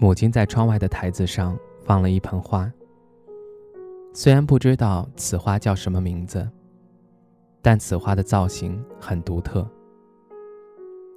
母亲在窗外的台子上放了一盆花。虽然不知道此花叫什么名字，但此花的造型很独特。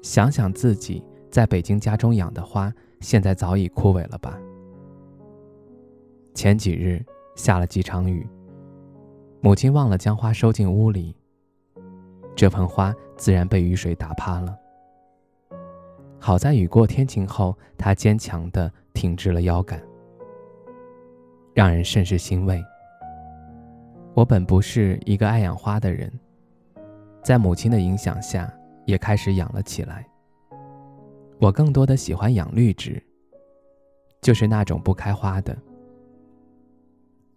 想想自己在北京家中养的花，现在早已枯萎了吧？前几日下了几场雨，母亲忘了将花收进屋里，这盆花自然被雨水打趴了。好在雨过天晴后，他坚强地挺直了腰杆，让人甚是欣慰。我本不是一个爱养花的人，在母亲的影响下，也开始养了起来。我更多的喜欢养绿植，就是那种不开花的。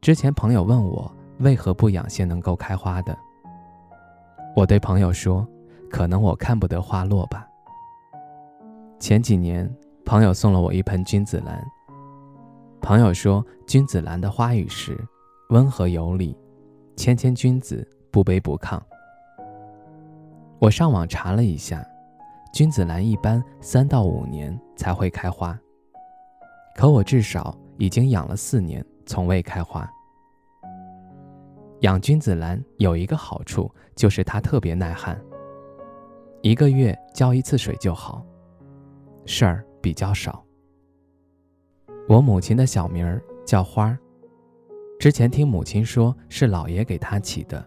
之前朋友问我为何不养些能够开花的，我对朋友说：“可能我看不得花落吧。”前几年，朋友送了我一盆君子兰。朋友说，君子兰的花语是温和有礼，谦谦君子，不卑不亢。我上网查了一下，君子兰一般三到五年才会开花，可我至少已经养了四年，从未开花。养君子兰有一个好处，就是它特别耐旱，一个月浇一次水就好。事儿比较少。我母亲的小名儿叫花儿，之前听母亲说是老爷给她起的。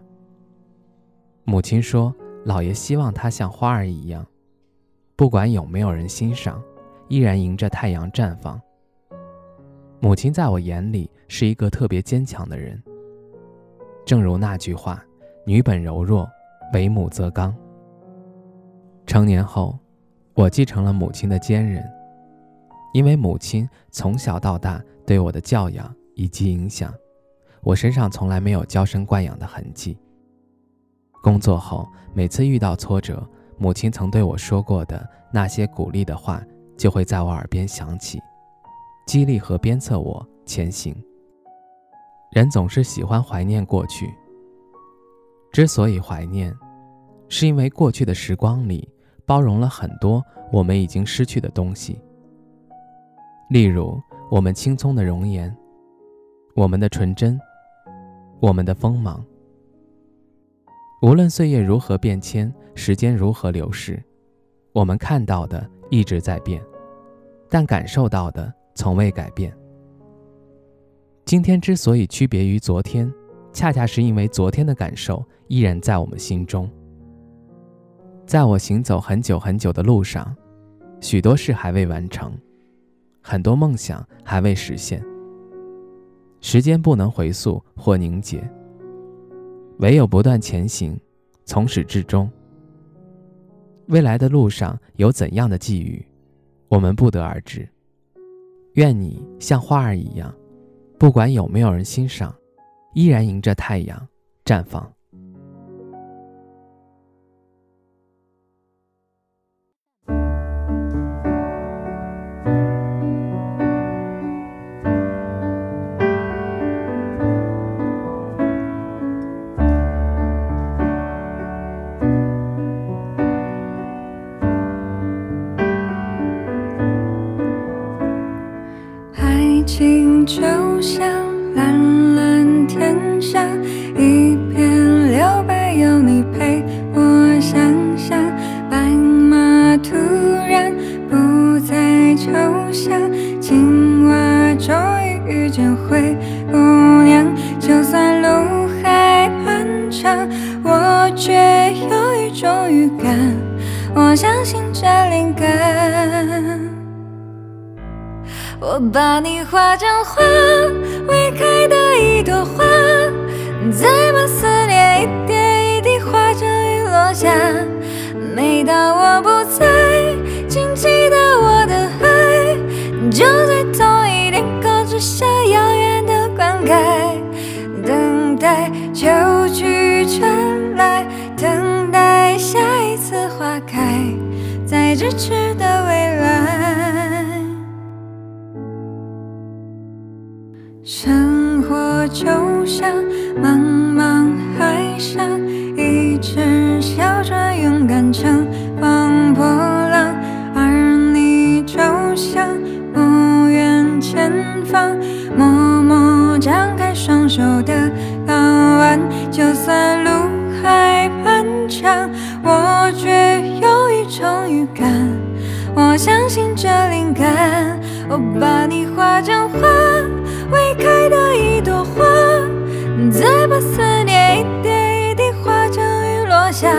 母亲说，老爷希望她像花儿一样，不管有没有人欣赏，依然迎着太阳绽放。母亲在我眼里是一个特别坚强的人。正如那句话：“女本柔弱，为母则刚。”成年后。我继承了母亲的坚韧，因为母亲从小到大对我的教养以及影响，我身上从来没有娇生惯养的痕迹。工作后，每次遇到挫折，母亲曾对我说过的那些鼓励的话，就会在我耳边响起，激励和鞭策我前行。人总是喜欢怀念过去，之所以怀念，是因为过去的时光里。包容了很多我们已经失去的东西，例如我们青葱的容颜，我们的纯真，我们的锋芒。无论岁月如何变迁，时间如何流逝，我们看到的一直在变，但感受到的从未改变。今天之所以区别于昨天，恰恰是因为昨天的感受依然在我们心中。在我行走很久很久的路上，许多事还未完成，很多梦想还未实现。时间不能回溯或凝结，唯有不断前行，从始至终。未来的路上有怎样的际遇，我们不得而知。愿你像花儿一样，不管有没有人欣赏，依然迎着太阳绽放。情就像蓝蓝天下，一片留白，有你陪我想象。白马突然不再抽象，青蛙终于遇见灰姑娘。就算路还漫长，我却有一种预感，我相信这灵感。我把你画成花，未开的一朵花，再把思念一点一滴化成雨落下。每当我生活就像茫茫海上一只小船，勇敢乘风破浪，而你就像不远前方，默默张开双手的港湾。就算路还漫长，我却有一种预感，我相信这灵感，我把你画成画。未开的一朵花，再把思念一点一滴化成雨落下。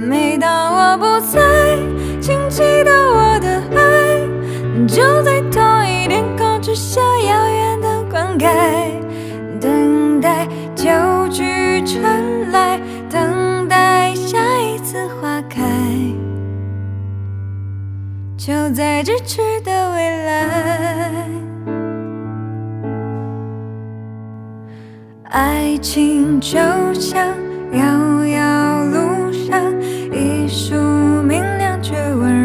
每当我不在，请记得我的爱，就在同一天空之下遥远的灌溉，等待旧句传来，等待下一次花开，就在咫尺的情就像遥遥路上一束明亮却温